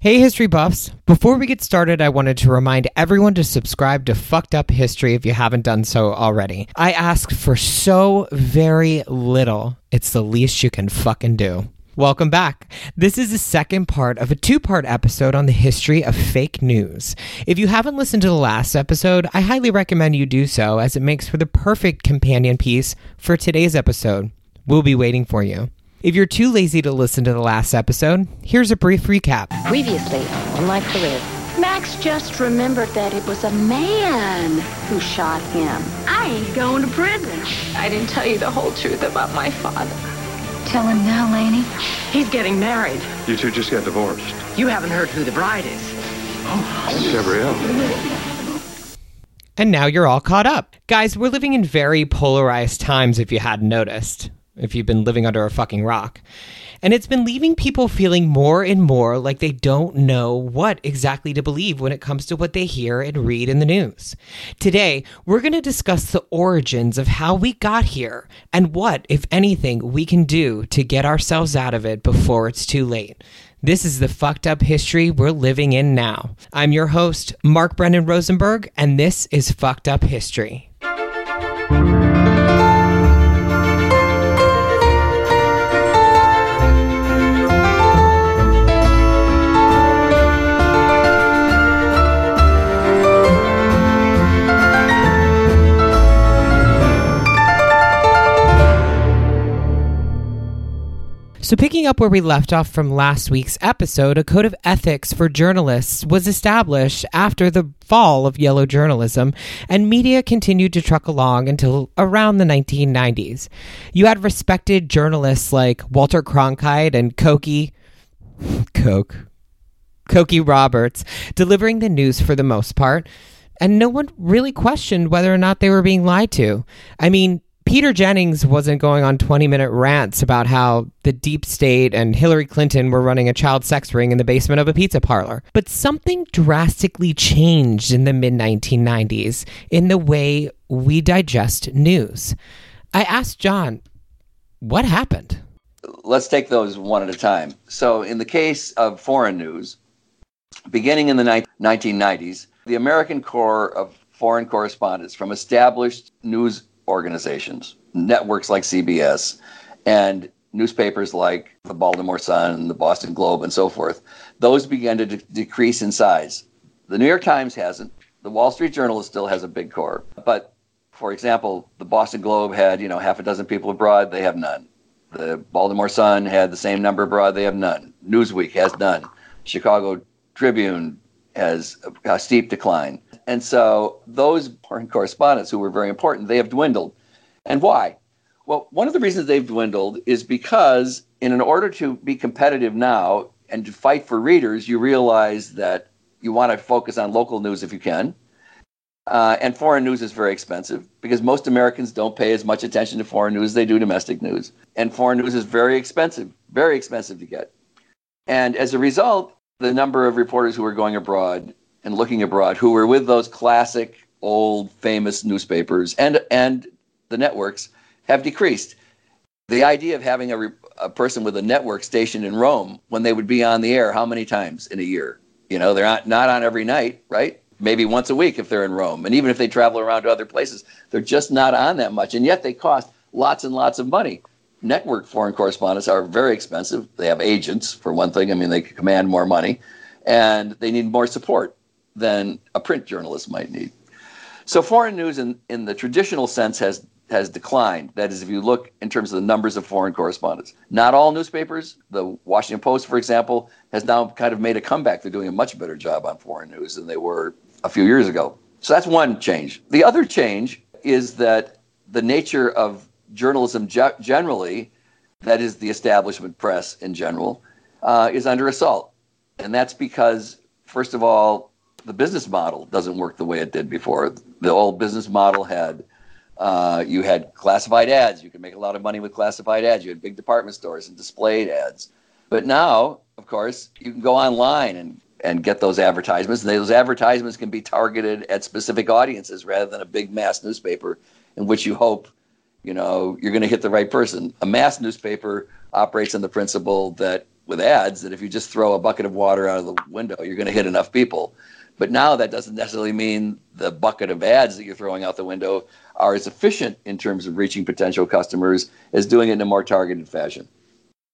Hey, history buffs. Before we get started, I wanted to remind everyone to subscribe to Fucked Up History if you haven't done so already. I ask for so very little, it's the least you can fucking do. Welcome back. This is the second part of a two part episode on the history of fake news. If you haven't listened to the last episode, I highly recommend you do so as it makes for the perfect companion piece for today's episode. We'll be waiting for you. If you're too lazy to listen to the last episode, here's a brief recap. Previously on my career. Max just remembered that it was a man who shot him. I ain't going to prison. I didn't tell you the whole truth about my father. Tell him now, Laney. He's getting married. You two just got divorced. You haven't heard who the bride is. Oh, Gabrielle. And now you're all caught up. Guys, we're living in very polarized times if you hadn't noticed if you've been living under a fucking rock. And it's been leaving people feeling more and more like they don't know what exactly to believe when it comes to what they hear and read in the news. Today, we're going to discuss the origins of how we got here and what, if anything, we can do to get ourselves out of it before it's too late. This is the fucked up history we're living in now. I'm your host, Mark Brennan Rosenberg, and this is Fucked Up History. So, picking up where we left off from last week's episode, a code of ethics for journalists was established after the fall of yellow journalism, and media continued to truck along until around the 1990s. You had respected journalists like Walter Cronkite and Cokie, Coke, Cokie Roberts delivering the news for the most part, and no one really questioned whether or not they were being lied to. I mean, Peter Jennings wasn't going on 20 minute rants about how the deep state and Hillary Clinton were running a child sex ring in the basement of a pizza parlor. But something drastically changed in the mid 1990s in the way we digest news. I asked John, what happened? Let's take those one at a time. So, in the case of foreign news, beginning in the 1990s, the American Corps of Foreign Correspondents from established news organizations, networks like CBS, and newspapers like the Baltimore Sun, and the Boston Globe, and so forth, those began to de- decrease in size. The New York Times hasn't. The Wall Street Journal still has a big corps. But, for example, the Boston Globe had, you know, half a dozen people abroad. They have none. The Baltimore Sun had the same number abroad. They have none. Newsweek has none. Chicago Tribune has a steep decline. And so those foreign correspondents who were very important, they have dwindled. And why? Well, one of the reasons they've dwindled is because in an order to be competitive now and to fight for readers, you realize that you want to focus on local news if you can. Uh, and foreign news is very expensive because most Americans don't pay as much attention to foreign news as they do domestic news. And foreign news is very expensive, very expensive to get. And as a result, the number of reporters who are going abroad and looking abroad who were with those classic old famous newspapers and and the networks have decreased. The idea of having a, a person with a network stationed in Rome when they would be on the air how many times in a year? You know, they're not, not on every night, right? Maybe once a week if they're in Rome. And even if they travel around to other places, they're just not on that much. And yet they cost lots and lots of money. Network foreign correspondents are very expensive. They have agents, for one thing. I mean, they command more money and they need more support than a print journalist might need. So foreign news in, in the traditional sense has has declined. That is, if you look in terms of the numbers of foreign correspondents. Not all newspapers, the Washington Post, for example, has now kind of made a comeback. They're doing a much better job on foreign news than they were a few years ago. So that's one change. The other change is that the nature of journalism ge- generally, that is the establishment press in general, uh, is under assault. And that's because, first of all, the business model doesn't work the way it did before. The old business model had uh, you had classified ads. You could make a lot of money with classified ads. You had big department stores and displayed ads. But now, of course, you can go online and, and get those advertisements. And those advertisements can be targeted at specific audiences rather than a big mass newspaper in which you hope, you know, you're going to hit the right person. A mass newspaper operates on the principle that with ads that if you just throw a bucket of water out of the window, you're going to hit enough people. But now that doesn't necessarily mean the bucket of ads that you're throwing out the window are as efficient in terms of reaching potential customers as doing it in a more targeted fashion.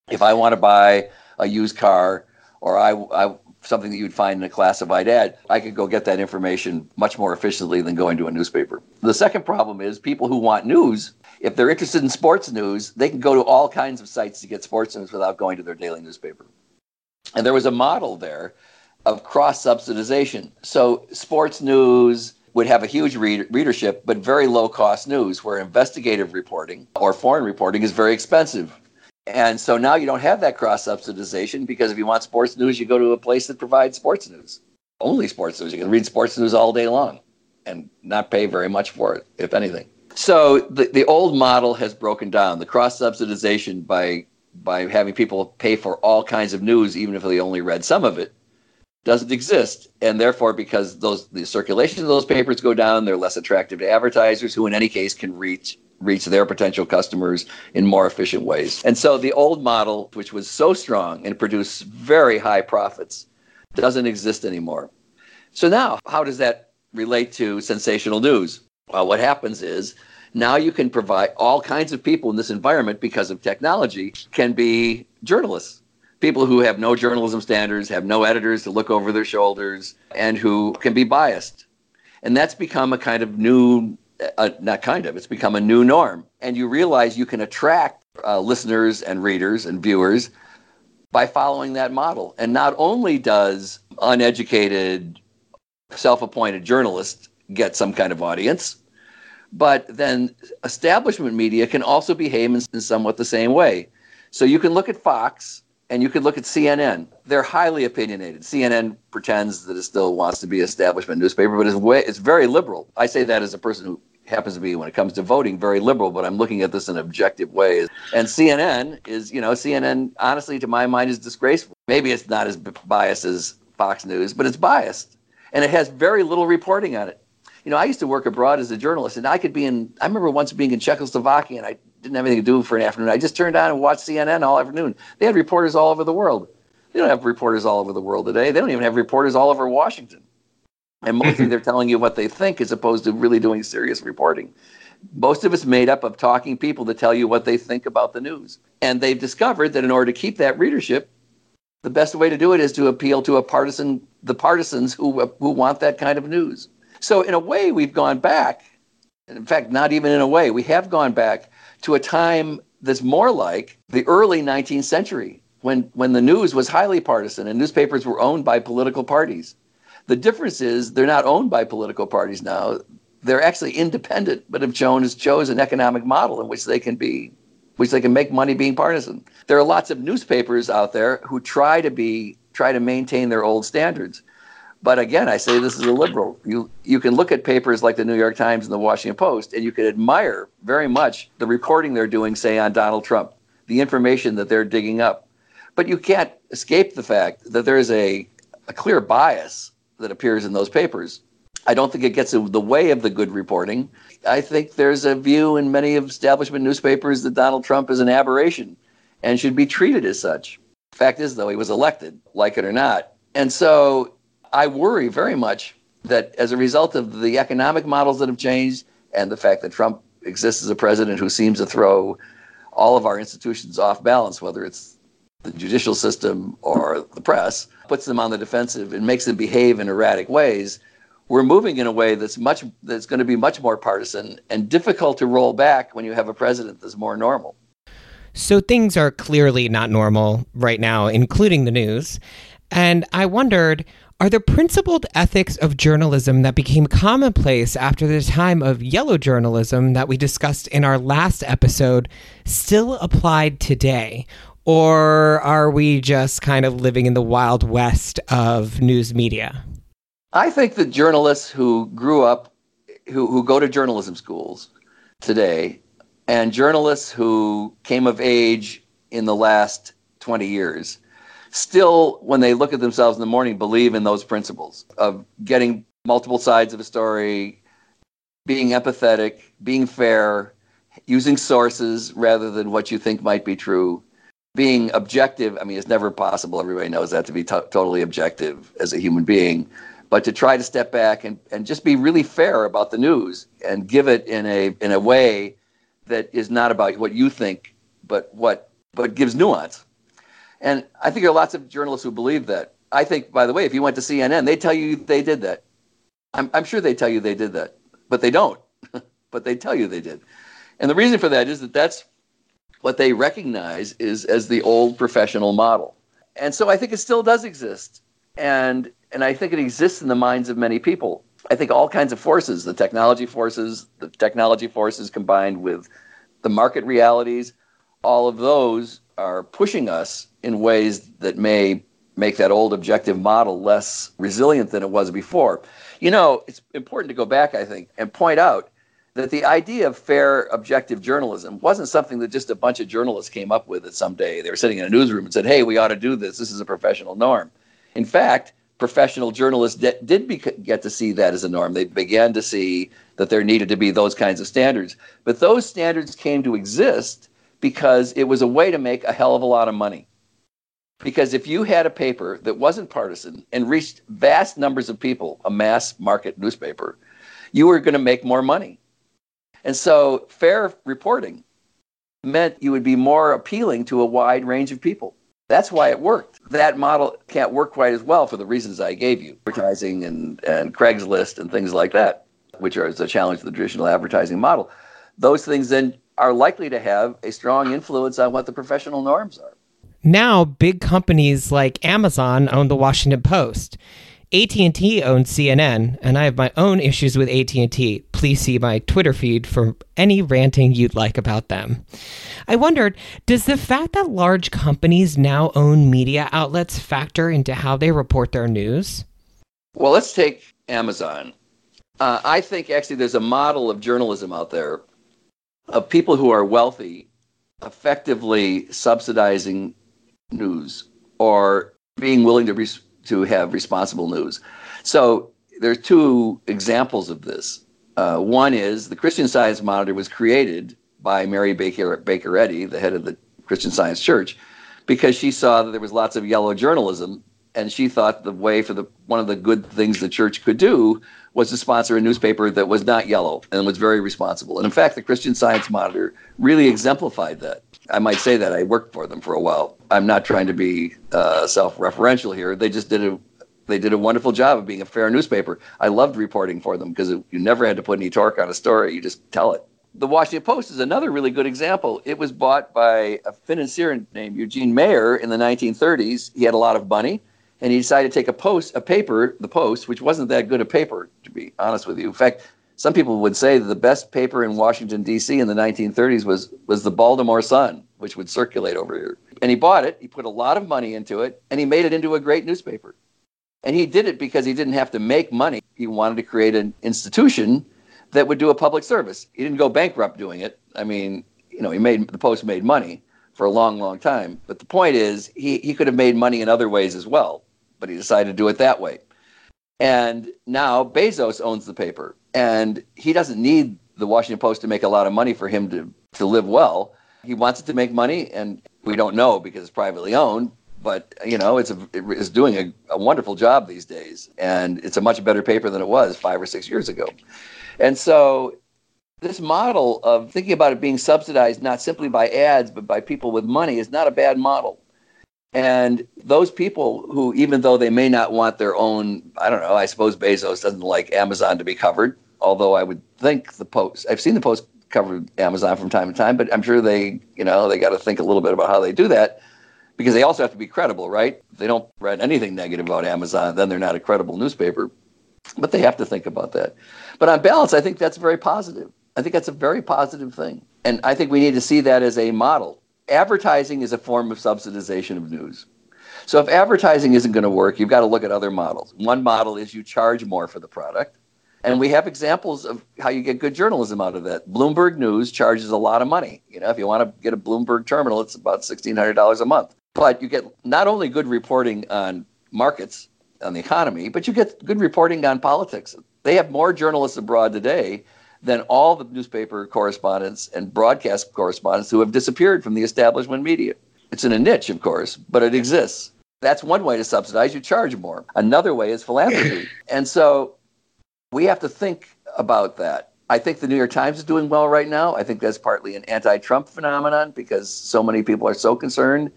If I want to buy a used car or I, I something that you'd find in a classified ad, I could go get that information much more efficiently than going to a newspaper. The second problem is people who want news, if they're interested in sports news, they can go to all kinds of sites to get sports news without going to their daily newspaper. And there was a model there of cross subsidization. So sports news would have a huge read- readership, but very low cost news, where investigative reporting or foreign reporting is very expensive. And so now you don't have that cross subsidization because if you want sports news, you go to a place that provides sports news, only sports news. You can read sports news all day long and not pay very much for it, if anything. So the, the old model has broken down. The cross subsidization by by having people pay for all kinds of news, even if they only read some of it, doesn't exist. And therefore, because those the circulation of those papers go down, they're less attractive to advertisers who in any case can reach reach their potential customers in more efficient ways. And so the old model, which was so strong and produced very high profits, doesn't exist anymore. So now, how does that relate to sensational news? Well, what happens is now you can provide all kinds of people in this environment because of technology can be journalists people who have no journalism standards, have no editors to look over their shoulders, and who can be biased. And that's become a kind of new, uh, not kind of, it's become a new norm. And you realize you can attract uh, listeners and readers and viewers by following that model. And not only does uneducated, self appointed journalists get some kind of audience, but then establishment media can also behave in, in somewhat the same way. So you can look at Fox and you could look at CNN. They're highly opinionated. CNN pretends that it still wants to be establishment newspaper, but it's, way, it's very liberal. I say that as a person who happens to be, when it comes to voting, very liberal, but I'm looking at this in objective way. And CNN is, you know, CNN, honestly, to my mind, is disgraceful. Maybe it's not as biased as Fox News, but it's biased. And it has very little reporting on it. You know, I used to work abroad as a journalist, and I could be in, I remember once being in Czechoslovakia, and I didn't have anything to do for an afternoon. I just turned on and watched CNN all afternoon. They had reporters all over the world. They don't have reporters all over the world today. They don't even have reporters all over Washington. And mostly they're telling you what they think as opposed to really doing serious reporting. Most of it's made up of talking people to tell you what they think about the news. And they've discovered that in order to keep that readership, the best way to do it is to appeal to a partisan, the partisans who, who want that kind of news. So in a way, we've gone back. In fact, not even in a way, we have gone back to a time that's more like the early 19th century when, when the news was highly partisan and newspapers were owned by political parties. The difference is they're not owned by political parties now. They're actually independent, but have chosen chose an economic model in which they can be, which they can make money being partisan. There are lots of newspapers out there who try to be, try to maintain their old standards. But again, I say this is a liberal. You you can look at papers like the New York Times and the Washington Post, and you can admire very much the reporting they're doing, say, on Donald Trump, the information that they're digging up. But you can't escape the fact that there is a, a clear bias that appears in those papers. I don't think it gets in the way of the good reporting. I think there's a view in many establishment newspapers that Donald Trump is an aberration and should be treated as such. Fact is, though, he was elected, like it or not. And so I worry very much that as a result of the economic models that have changed and the fact that Trump exists as a president who seems to throw all of our institutions off balance, whether it's the judicial system or the press, puts them on the defensive and makes them behave in erratic ways. We're moving in a way that's much that's going to be much more partisan and difficult to roll back when you have a president that's more normal. So things are clearly not normal right now, including the news. And I wondered are the principled ethics of journalism that became commonplace after the time of yellow journalism that we discussed in our last episode still applied today? Or are we just kind of living in the wild west of news media? I think that journalists who grew up, who, who go to journalism schools today, and journalists who came of age in the last 20 years still, when they look at themselves in the morning, believe in those principles of getting multiple sides of a story, being empathetic, being fair, using sources rather than what you think might be true. being objective. I mean, it's never possible. Everybody knows that to be to- totally objective as a human being. But to try to step back and, and just be really fair about the news and give it in a in a way that is not about what you think, but what but gives nuance. And I think there are lots of journalists who believe that. I think, by the way, if you went to CNN, they tell you they did that. I'm, I'm sure they tell you they did that, but they don't. but they tell you they did. And the reason for that is that that's what they recognize is as the old professional model. And so I think it still does exist. And and I think it exists in the minds of many people. I think all kinds of forces, the technology forces, the technology forces combined with the market realities, all of those are pushing us in ways that may make that old objective model less resilient than it was before. You know, it's important to go back, I think, and point out that the idea of fair, objective journalism wasn't something that just a bunch of journalists came up with at some day. They were sitting in a newsroom and said, hey, we ought to do this. This is a professional norm. In fact, professional journalists de- did be- get to see that as a norm. They began to see that there needed to be those kinds of standards. But those standards came to exist because it was a way to make a hell of a lot of money. Because if you had a paper that wasn't partisan and reached vast numbers of people, a mass market newspaper, you were going to make more money. And so fair reporting meant you would be more appealing to a wide range of people. That's why it worked. That model can't work quite as well for the reasons I gave you advertising and, and Craigslist and things like that, which are a challenge to the traditional advertising model. Those things then are likely to have a strong influence on what the professional norms are. Now, big companies like Amazon own the Washington Post. AT&T owns CNN, and I have my own issues with AT&T. Please see my Twitter feed for any ranting you'd like about them. I wondered, does the fact that large companies now own media outlets factor into how they report their news? Well, let's take Amazon. Uh, I think actually there's a model of journalism out there of people who are wealthy effectively subsidizing news or being willing to res- to have responsible news. So there are two examples of this. Uh, one is the Christian Science Monitor was created by Mary Baker Baker Eddy, the head of the Christian Science Church, because she saw that there was lots of yellow journalism, and she thought the way for the one of the good things the church could do was to sponsor a newspaper that was not yellow and was very responsible. And in fact, the Christian Science Monitor really exemplified that. I might say that I worked for them for a while. I'm not trying to be uh, self-referential here. They just did a they did a wonderful job of being a fair newspaper. I loved reporting for them because you never had to put any torque on a story. You just tell it. The Washington Post is another really good example. It was bought by a financier named Eugene Meyer in the 1930s. He had a lot of money, and he decided to take a post, a paper, the Post, which wasn't that good a paper, to be honest with you. In fact, some people would say that the best paper in Washington D.C. in the 1930s was was the Baltimore Sun, which would circulate over here. And he bought it. He put a lot of money into it, and he made it into a great newspaper. And he did it because he didn't have to make money. He wanted to create an institution that would do a public service. He didn't go bankrupt doing it. I mean, you know, he made the Post made money for a long, long time. But the point is, he he could have made money in other ways as well, but he decided to do it that way. And now Bezos owns the paper, and he doesn't need the Washington Post to make a lot of money for him to, to live well. He wants it to make money, and we don't know because it's privately owned. But you know, it's a, it's doing a, a wonderful job these days, and it's a much better paper than it was five or six years ago. And so, this model of thinking about it being subsidized not simply by ads but by people with money is not a bad model. And those people who, even though they may not want their own, I don't know, I suppose Bezos doesn't like Amazon to be covered, although I would think the Post, I've seen the Post cover Amazon from time to time, but I'm sure they, you know, they got to think a little bit about how they do that because they also have to be credible, right? If they don't write anything negative about Amazon, then they're not a credible newspaper. But they have to think about that. But on balance, I think that's very positive. I think that's a very positive thing. And I think we need to see that as a model advertising is a form of subsidization of news. So if advertising isn't going to work, you've got to look at other models. One model is you charge more for the product. And we have examples of how you get good journalism out of that. Bloomberg News charges a lot of money. You know, if you want to get a Bloomberg terminal, it's about $1,600 a month. But you get not only good reporting on markets, on the economy, but you get good reporting on politics. They have more journalists abroad today than all the newspaper correspondents and broadcast correspondents who have disappeared from the establishment media. It's in a niche, of course, but it exists. That's one way to subsidize. You charge more. Another way is philanthropy. and so we have to think about that. I think the New York Times is doing well right now. I think that's partly an anti Trump phenomenon because so many people are so concerned.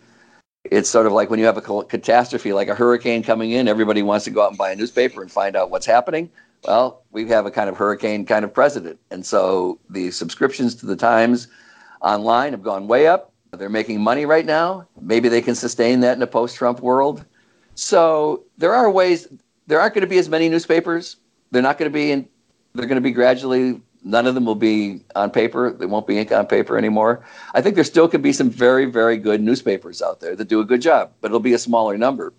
It's sort of like when you have a catastrophe, like a hurricane coming in, everybody wants to go out and buy a newspaper and find out what's happening. Well, we have a kind of hurricane kind of president. And so the subscriptions to the Times online have gone way up. They're making money right now. Maybe they can sustain that in a post Trump world. So there are ways, there aren't going to be as many newspapers. They're not going to be in, they're going to be gradually, none of them will be on paper. They won't be ink on paper anymore. I think there still could be some very, very good newspapers out there that do a good job, but it'll be a smaller number.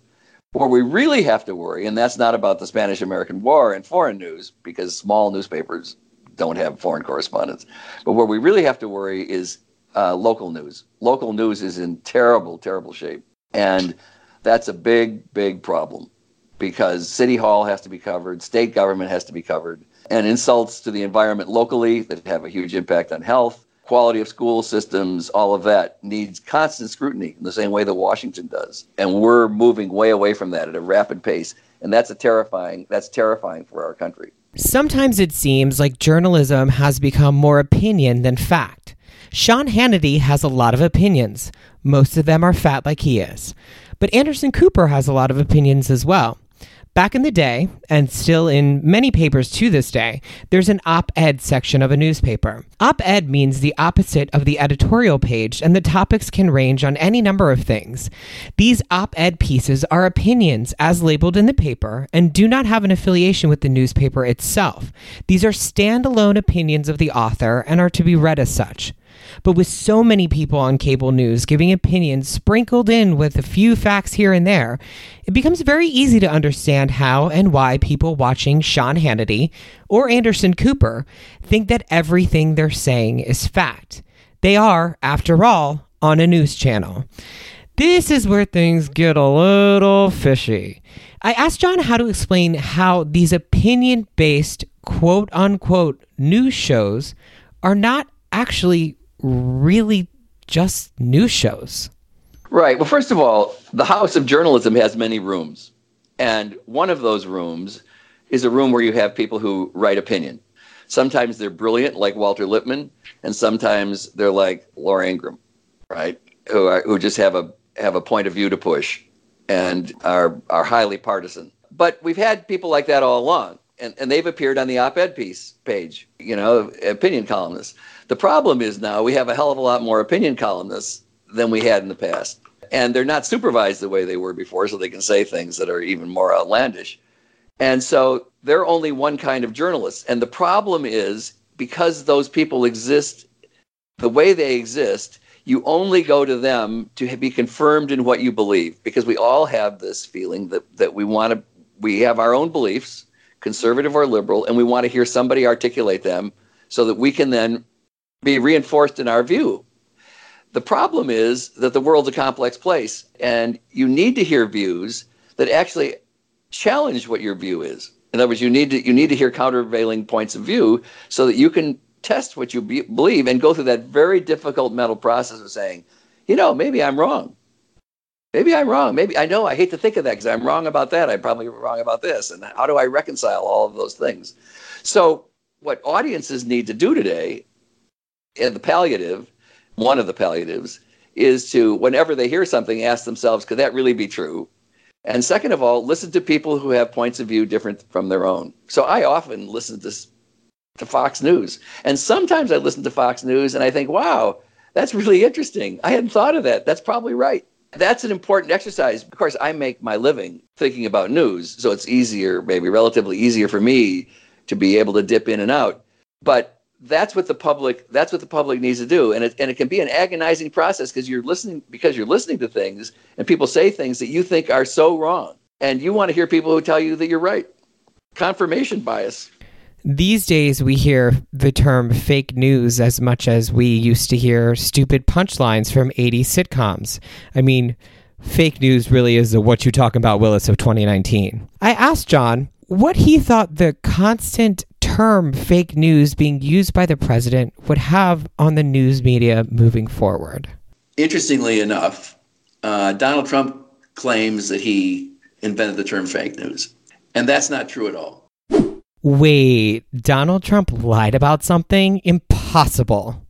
Where we really have to worry, and that's not about the Spanish American War and foreign news, because small newspapers don't have foreign correspondents. But where we really have to worry is uh, local news. Local news is in terrible, terrible shape. And that's a big, big problem because City Hall has to be covered, state government has to be covered, and insults to the environment locally that have a huge impact on health quality of school systems, all of that needs constant scrutiny in the same way that Washington does. And we're moving way away from that at a rapid pace. And that's a terrifying that's terrifying for our country. Sometimes it seems like journalism has become more opinion than fact. Sean Hannity has a lot of opinions. Most of them are fat like he is. But Anderson Cooper has a lot of opinions as well. Back in the day, and still in many papers to this day, there's an op ed section of a newspaper. Op ed means the opposite of the editorial page, and the topics can range on any number of things. These op ed pieces are opinions as labeled in the paper and do not have an affiliation with the newspaper itself. These are standalone opinions of the author and are to be read as such. But with so many people on cable news giving opinions sprinkled in with a few facts here and there, it becomes very easy to understand how and why people watching Sean Hannity or Anderson Cooper think that everything they're saying is fact. They are, after all, on a news channel. This is where things get a little fishy. I asked John how to explain how these opinion based quote unquote news shows are not actually really just news shows. Right. Well, first of all, the House of Journalism has many rooms. And one of those rooms is a room where you have people who write opinion. Sometimes they're brilliant, like Walter Lippmann, and sometimes they're like Laura Ingraham, right? Who, are, who just have a, have a point of view to push and are, are highly partisan. But we've had people like that all along and, and they've appeared on the op-ed piece page, you know, opinion columnists. The problem is now we have a hell of a lot more opinion columnists than we had in the past. And they're not supervised the way they were before, so they can say things that are even more outlandish. And so they're only one kind of journalist. And the problem is because those people exist the way they exist, you only go to them to be confirmed in what you believe because we all have this feeling that, that we want to, we have our own beliefs conservative or liberal, and we want to hear somebody articulate them so that we can then be reinforced in our view. The problem is that the world's a complex place, and you need to hear views that actually challenge what your view is. In other words, you need to you need to hear countervailing points of view so that you can test what you be, believe and go through that very difficult mental process of saying, you know, maybe I'm wrong maybe I'm wrong. Maybe I know I hate to think of that because I'm wrong about that. I'm probably wrong about this. And how do I reconcile all of those things? So, what audiences need to do today, and the palliative, one of the palliatives, is to, whenever they hear something, ask themselves, could that really be true? And second of all, listen to people who have points of view different from their own. So I often listen to, to Fox News. And sometimes I listen to Fox News and I think, wow, that's really interesting. I hadn't thought of that. That's probably right. That's an important exercise. Of course, I make my living thinking about news, so it's easier, maybe relatively easier for me to be able to dip in and out. But that's what the public that's what the public needs to do and it, and it can be an agonizing process because you're listening because you're listening to things and people say things that you think are so wrong and you want to hear people who tell you that you're right confirmation bias these days, we hear the term fake news as much as we used to hear stupid punchlines from 80 sitcoms. I mean, fake news really is the what you talking about Willis of 2019. I asked John what he thought the constant term fake news being used by the president would have on the news media moving forward. Interestingly enough, uh, Donald Trump claims that he invented the term fake news. And that's not true at all. Wait, Donald Trump lied about something? Impossible.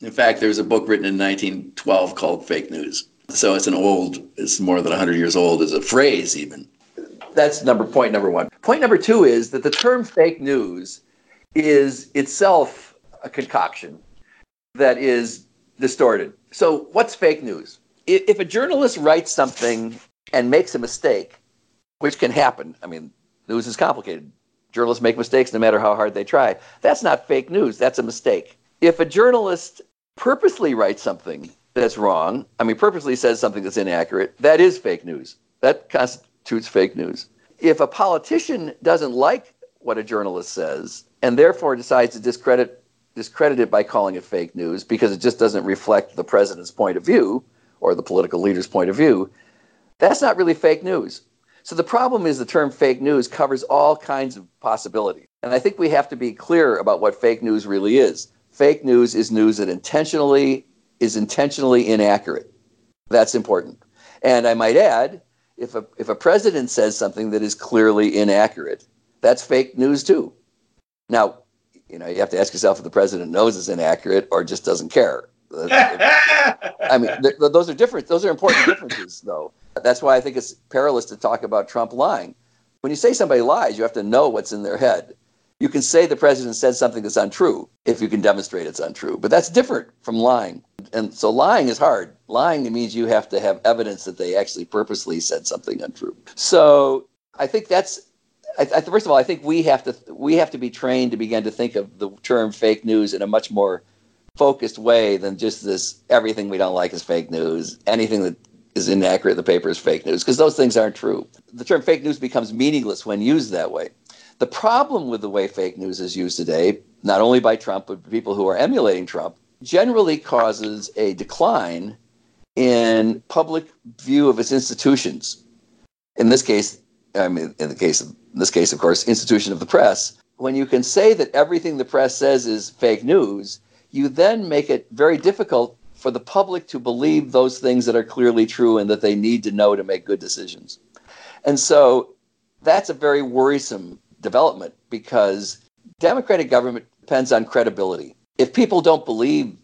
In fact, there's a book written in 1912 called Fake News. So it's an old, it's more than 100 years old as a phrase, even. That's number point number one. Point number two is that the term fake news is itself a concoction that is distorted. So, what's fake news? If a journalist writes something and makes a mistake, which can happen, I mean, news is complicated. Journalists make mistakes no matter how hard they try. That's not fake news, that's a mistake. If a journalist purposely writes something that's wrong, I mean, purposely says something that's inaccurate, that is fake news. That constitutes fake news. If a politician doesn't like what a journalist says and therefore decides to discredit discredit it by calling it fake news because it just doesn't reflect the president's point of view or the political leader's point of view, that's not really fake news. So the problem is the term fake news covers all kinds of possibilities. And I think we have to be clear about what fake news really is. Fake news is news that intentionally is intentionally inaccurate. That's important. And I might add, if a if a president says something that is clearly inaccurate, that's fake news too. Now, you know, you have to ask yourself if the president knows it's inaccurate or just doesn't care. I mean, th- those are different. Those are important differences, though. That's why I think it's perilous to talk about Trump lying. When you say somebody lies, you have to know what's in their head. You can say the president said something that's untrue if you can demonstrate it's untrue, but that's different from lying. And so lying is hard. Lying means you have to have evidence that they actually purposely said something untrue. So I think that's I, I, first of all, I think we have to we have to be trained to begin to think of the term fake news in a much more focused way than just this everything we don't like is fake news. Anything that is inaccurate in the paper is fake news because those things aren't true. The term fake news becomes meaningless when used that way. The problem with the way fake news is used today, not only by Trump, but people who are emulating Trump, generally causes a decline in public view of its institutions. In this case, I mean, in the case of in this case, of course, institution of the press. When you can say that everything the press says is fake news, you then make it very difficult for the public to believe those things that are clearly true and that they need to know to make good decisions. And so that's a very worrisome development because democratic government depends on credibility. If people don't believe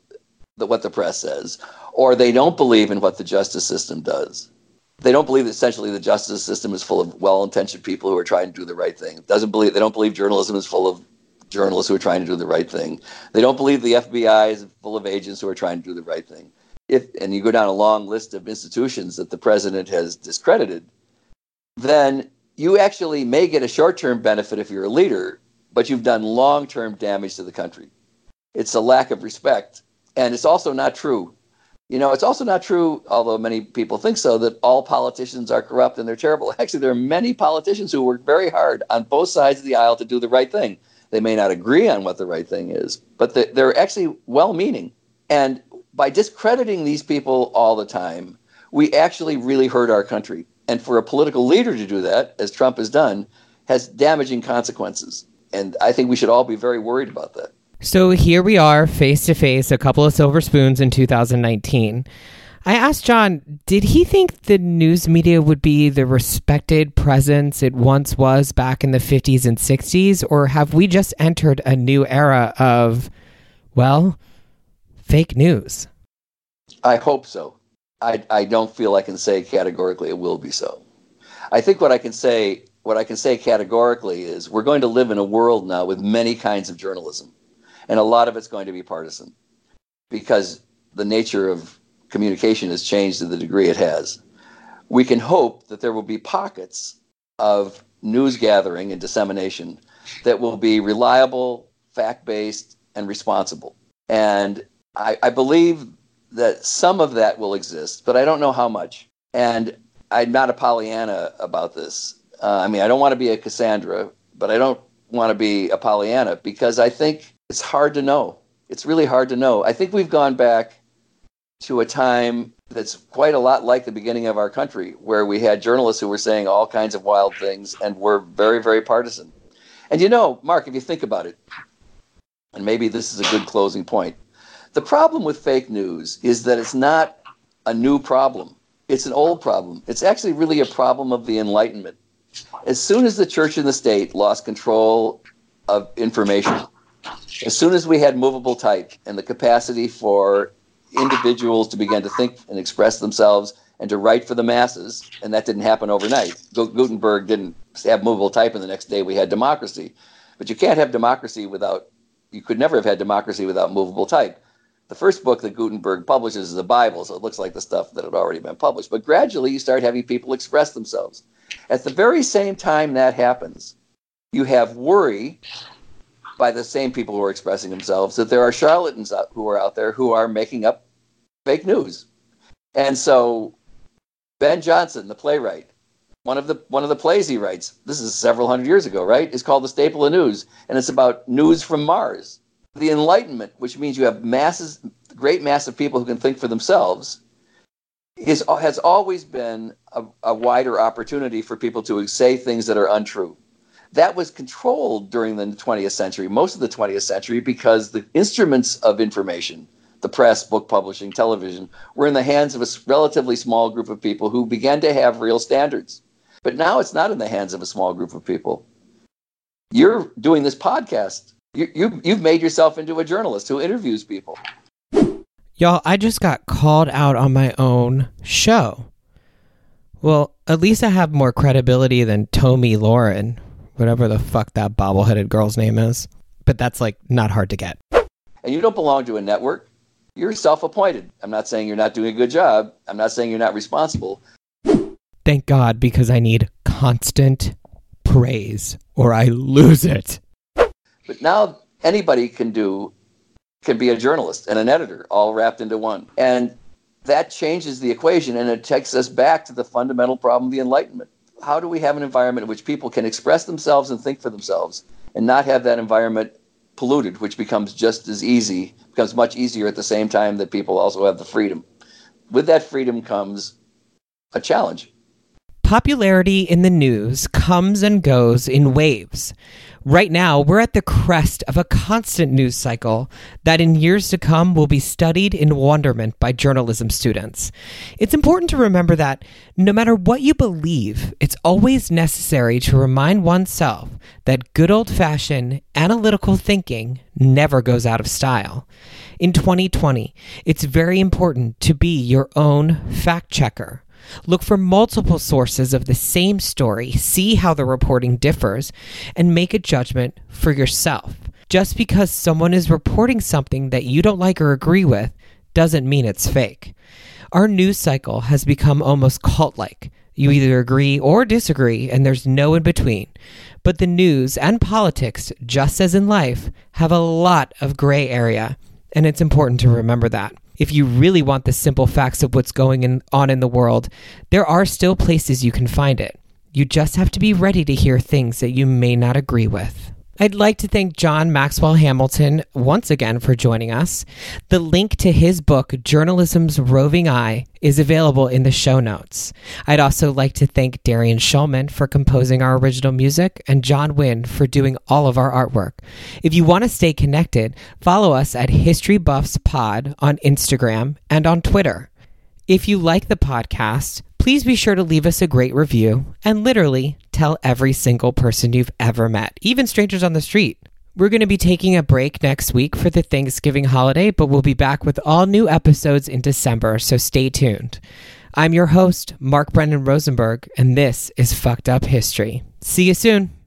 that what the press says, or they don't believe in what the justice system does, they don't believe that essentially the justice system is full of well-intentioned people who are trying to do the right thing. Doesn't believe they don't believe journalism is full of journalists who are trying to do the right thing. They don't believe the FBI is full of agents who are trying to do the right thing. If and you go down a long list of institutions that the president has discredited, then you actually may get a short-term benefit if you're a leader, but you've done long-term damage to the country. It's a lack of respect, and it's also not true. You know, it's also not true, although many people think so, that all politicians are corrupt and they're terrible. Actually, there are many politicians who work very hard on both sides of the aisle to do the right thing. They may not agree on what the right thing is, but they're actually well meaning. And by discrediting these people all the time, we actually really hurt our country. And for a political leader to do that, as Trump has done, has damaging consequences. And I think we should all be very worried about that. So here we are, face to face, a couple of silver spoons in 2019. I asked John, did he think the news media would be the respected presence it once was back in the 50s and 60s, or have we just entered a new era of, well, fake news? I hope so. I, I don't feel I can say categorically it will be so. I think what I can say what I can say categorically is we're going to live in a world now with many kinds of journalism, and a lot of it's going to be partisan because the nature of communication has changed to the degree it has. We can hope that there will be pockets of news gathering and dissemination that will be reliable, fact based, and responsible. And I, I, believe that some of that will exist, but I don't know how much. And I'm not a Pollyanna about this. Uh, I mean, I don't want to be a Cassandra, but I don't want to be a Pollyanna because I think it's hard to know. It's really hard to know. I think we've gone back to a time that's quite a lot like the beginning of our country, where we had journalists who were saying all kinds of wild things and were very, very partisan. And you know, Mark, if you think about it, and maybe this is a good closing point, the problem with fake news is that it's not a new problem. It's an old problem. It's actually really a problem of the Enlightenment. As soon as the church and the state lost control of information, as soon as we had movable type and the capacity for individuals to begin to think and express themselves and to write for the masses, and that didn't happen overnight. Gutenberg didn't have movable type, and the next day we had democracy. But you can't have democracy without, you could never have had democracy without movable type. The first book that Gutenberg publishes is the Bible, so it looks like the stuff that had already been published. But gradually you start having people express themselves. At the very same time that happens, you have worry by the same people who are expressing themselves that there are charlatans who are out there who are making up fake news. And so Ben Jonson, the playwright, one of the one of the plays he writes, this is several hundred years ago, right? Is called The Staple of News, and it's about news from Mars. The Enlightenment, which means you have masses, great mass of people who can think for themselves, is has always been a, a wider opportunity for people to say things that are untrue. That was controlled during the 20th century, most of the 20th century, because the instruments of information the press, book publishing, television, were in the hands of a relatively small group of people who began to have real standards. But now it's not in the hands of a small group of people. You're doing this podcast. You, you, you've made yourself into a journalist who interviews people. Y'all, I just got called out on my own show. Well, at least I have more credibility than Tomi Lahren, whatever the fuck that bobbleheaded girl's name is. But that's like not hard to get. And you don't belong to a network you're self appointed. I'm not saying you're not doing a good job. I'm not saying you're not responsible. Thank God, because I need constant praise or I lose it. But now anybody can do, can be a journalist and an editor all wrapped into one. And that changes the equation and it takes us back to the fundamental problem of the Enlightenment. How do we have an environment in which people can express themselves and think for themselves and not have that environment polluted, which becomes just as easy, becomes much easier at the same time that people also have the freedom. With that freedom comes a challenge. Popularity in the news comes and goes in waves. Right now, we're at the crest of a constant news cycle that in years to come will be studied in wonderment by journalism students. It's important to remember that no matter what you believe, it's always necessary to remind oneself that good old fashioned analytical thinking never goes out of style. In 2020, it's very important to be your own fact checker. Look for multiple sources of the same story, see how the reporting differs, and make a judgment for yourself. Just because someone is reporting something that you don't like or agree with doesn't mean it's fake. Our news cycle has become almost cult like. You either agree or disagree, and there's no in between. But the news and politics, just as in life, have a lot of gray area, and it's important to remember that if you really want the simple facts of what's going in, on in the world, there are still places you can find it. You just have to be ready to hear things that you may not agree with. I'd like to thank John Maxwell Hamilton once again for joining us. The link to his book, Journalism's Roving Eye, is available in the show notes. I'd also like to thank Darian Shulman for composing our original music and John Wynn for doing all of our artwork. If you want to stay connected, follow us at History Buffs Pod on Instagram and on Twitter. If you like the podcast, please be sure to leave us a great review and literally tell every single person you've ever met, even strangers on the street. We're going to be taking a break next week for the Thanksgiving holiday, but we'll be back with all new episodes in December, so stay tuned. I'm your host, Mark Brennan Rosenberg, and this is Fucked Up History. See you soon.